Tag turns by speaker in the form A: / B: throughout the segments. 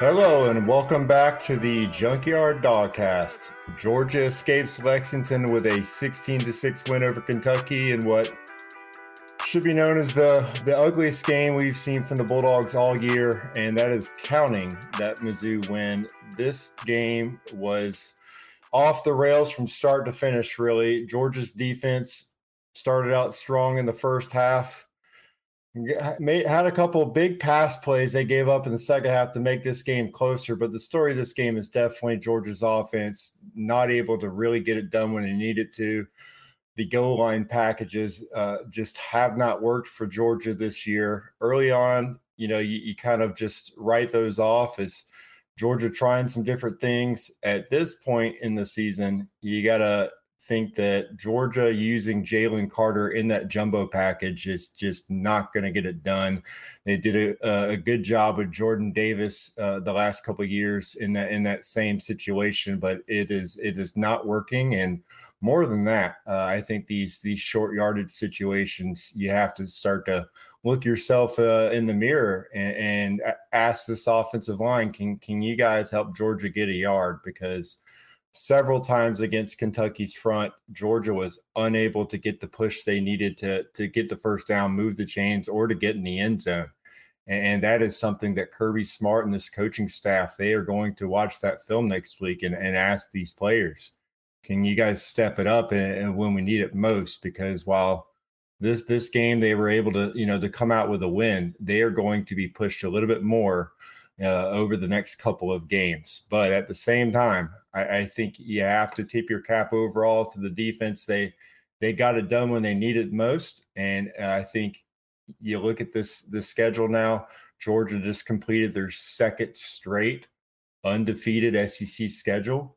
A: Hello and welcome back to the Junkyard Dogcast. Georgia escapes Lexington with a 16 to 6 win over Kentucky in what should be known as the the ugliest game we've seen from the Bulldogs all year, and that is counting that Mizzou win. This game was off the rails from start to finish. Really, Georgia's defense started out strong in the first half made, had a couple big pass plays they gave up in the second half to make this game closer. But the story of this game is definitely Georgia's offense not able to really get it done when they needed to. The goal line packages uh, just have not worked for Georgia this year. Early on, you know, you, you kind of just write those off as Georgia trying some different things. At this point in the season, you got to think that Georgia using Jalen Carter in that jumbo package is just not going to get it done. They did a, a, good job with Jordan Davis uh, the last couple years in that in that same situation, but it is it is not working. And more than that, uh, I think these these short yardage situations, you have to start to look yourself uh, in the mirror and, and ask this offensive line, can can you guys help Georgia get a yard because several times against Kentucky's front. Georgia was unable to get the push they needed to to get the first down, move the chains, or to get in the end zone. And that is something that Kirby Smart and this coaching staff they are going to watch that film next week and, and ask these players, can you guys step it up and, and when we need it most? Because while this this game they were able to you know to come out with a win, they are going to be pushed a little bit more uh, over the next couple of games. But at the same time, I, I, think you have to tip your cap overall to the defense. They they got it done when they needed most, and I think you look at this this schedule now. Georgia just completed their second straight undefeated SEC schedule.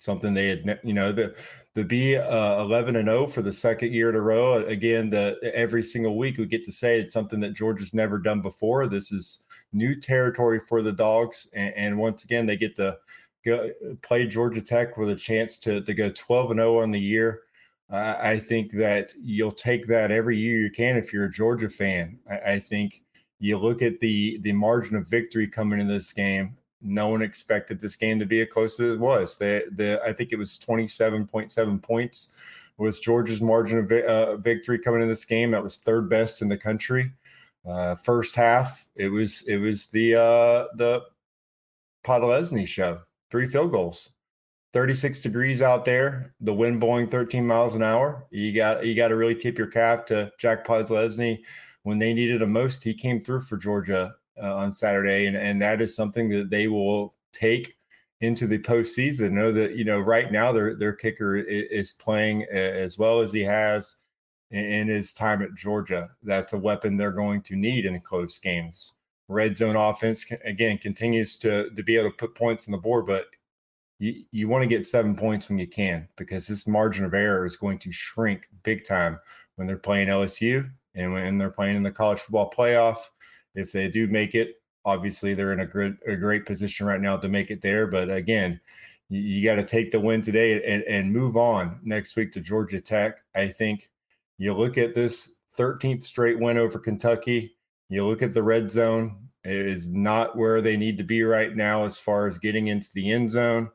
A: Something they had, you know, the the be uh, 11 and 0 for the second year in a row. Again, the every single week we get to say it's something that Georgia's never done before. This is new territory for the dogs, and, and once again they get to go, play Georgia Tech with a chance to to go 12 and 0 on the year. Uh, I think that you'll take that every year you can if you're a Georgia fan. I, I think you look at the the margin of victory coming in this game. No one expected this game to be as close as it was. The the I think it was 27.7 points was Georgia's margin of uh, victory coming in this game. That was third best in the country. Uh, first half, it was it was the uh, the Podlesny show. Three field goals, 36 degrees out there. The wind blowing 13 miles an hour. You got you got to really tip your cap to Jack Podlesny when they needed him most. He came through for Georgia uh, on Saturday, and and that is something that they will take into the postseason. Know that you know right now their their kicker is playing as well as he has in his time at Georgia. That's a weapon they're going to need in close games. Red zone offense again continues to to be able to put points on the board, but you, you want to get seven points when you can because this margin of error is going to shrink big time when they're playing LSU and when they're playing in the college football playoff. If they do make it, obviously they're in a great a great position right now to make it there. But again, you, you got to take the win today and, and move on next week to Georgia Tech. I think you look at this 13th straight win over Kentucky. You look at the red zone. It is not where they need to be right now as far as getting into the end zone.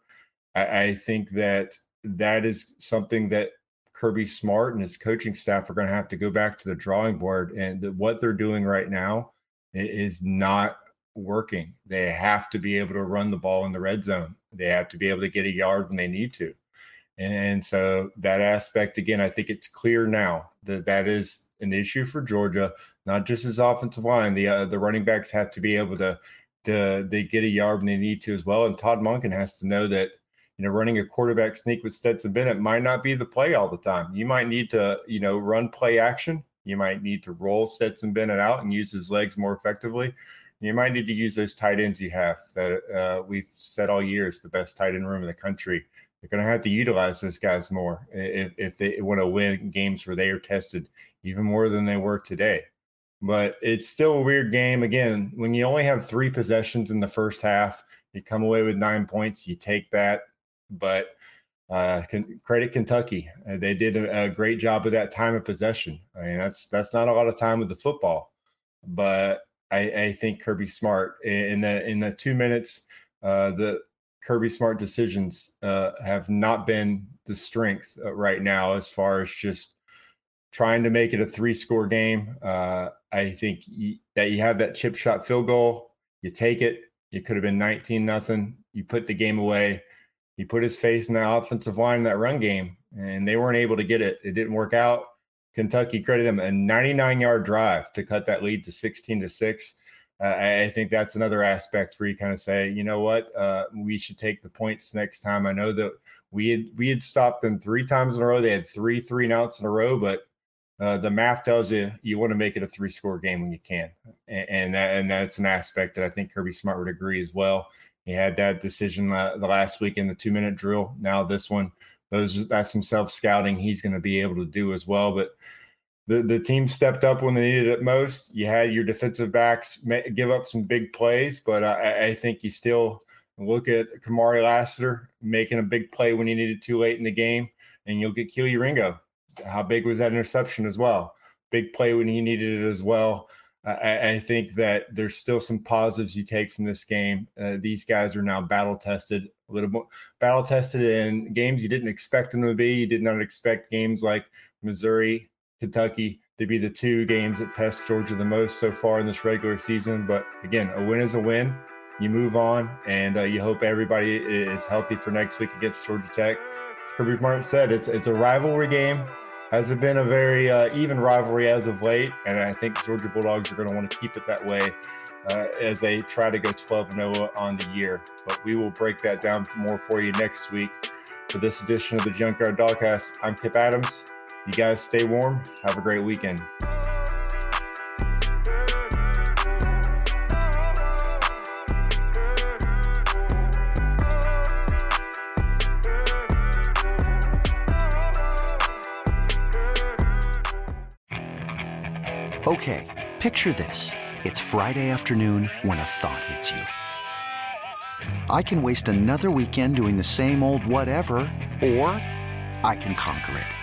A: I, I think that that is something that Kirby Smart and his coaching staff are going to have to go back to the drawing board. And the, what they're doing right now is not working. They have to be able to run the ball in the red zone. They have to be able to get a yard when they need to. And so that aspect, again, I think it's clear now that that is an issue for Georgia, not just as offensive line. The uh, the running backs have to be able to to they get a yard when they need to as well. And Todd Monken has to know that you know running a quarterback sneak with Stetson Bennett might not be the play all the time. You might need to you know run play action. You might need to roll Stetson Bennett out and use his legs more effectively. You might need to use those tight ends you have that uh, we've said all year is the best tight end room in the country they're going to have to utilize those guys more if, if they want to win games where they are tested even more than they were today. But it's still a weird game. Again, when you only have three possessions in the first half, you come away with nine points, you take that. But uh, credit Kentucky. Uh, they did a, a, great job of that time of possession. I mean, that's that's not a lot of time with the football, but I, I think Kirby Smart in the in the two minutes, uh, the Kirby Smart decisions uh, have not been the strength uh, right now as far as just trying to make it a three score game. Uh, I think y- that you have that chip shot field goal, you take it. It could have been 19 nothing. You put the game away. He put his face in the offensive line in that run game, and they weren't able to get it. It didn't work out. Kentucky credited them a 99 yard drive to cut that lead to 16 to 6 uh, I think that's another aspect where you kind of say, you know what, uh, we should take the points next time. I know that we had we had stopped them three times in a row. They had three three and outs in a row, but uh, the math tells you you want to make it a three score game when you can, and, and that and that's an aspect that I think Kirby Smart would agree as well. He had that decision the last week in the two minute drill. Now this one, those that's some self scouting he's going to be able to do as well, but the, the team stepped up when they needed it most. You had your defensive backs give up some big plays, but I, I think you still look at Kamari Lassiter making a big play when he needed too late in the game, and you'll get Kelee Ringo. How big was that interception as well? Big play when he needed it as well. I, I think that there's still some positives you take from this game. Uh, these guys are now battle tested, a little more battle tested in games you didn't expect them to be. You did not expect games like Missouri Kentucky to be the two games that test Georgia the most so far in this regular season. But again, a win is a win. You move on, and uh, you hope everybody is healthy for next week against Georgia Tech. As Kirby Smart said, it's it's a rivalry game. Hasn't been a very uh, even rivalry as of late, and I think Georgia Bulldogs are going to want to keep it that way uh, as they try to go 12 0 on the year. But we will break that down more for you next week. For this edition of the Junkyard Dogcast, I'm Kip Adams. You guys stay warm. Have a great weekend.
B: Okay, picture this. It's Friday afternoon when a thought hits you. I can waste another weekend doing the same old whatever, or I can conquer it.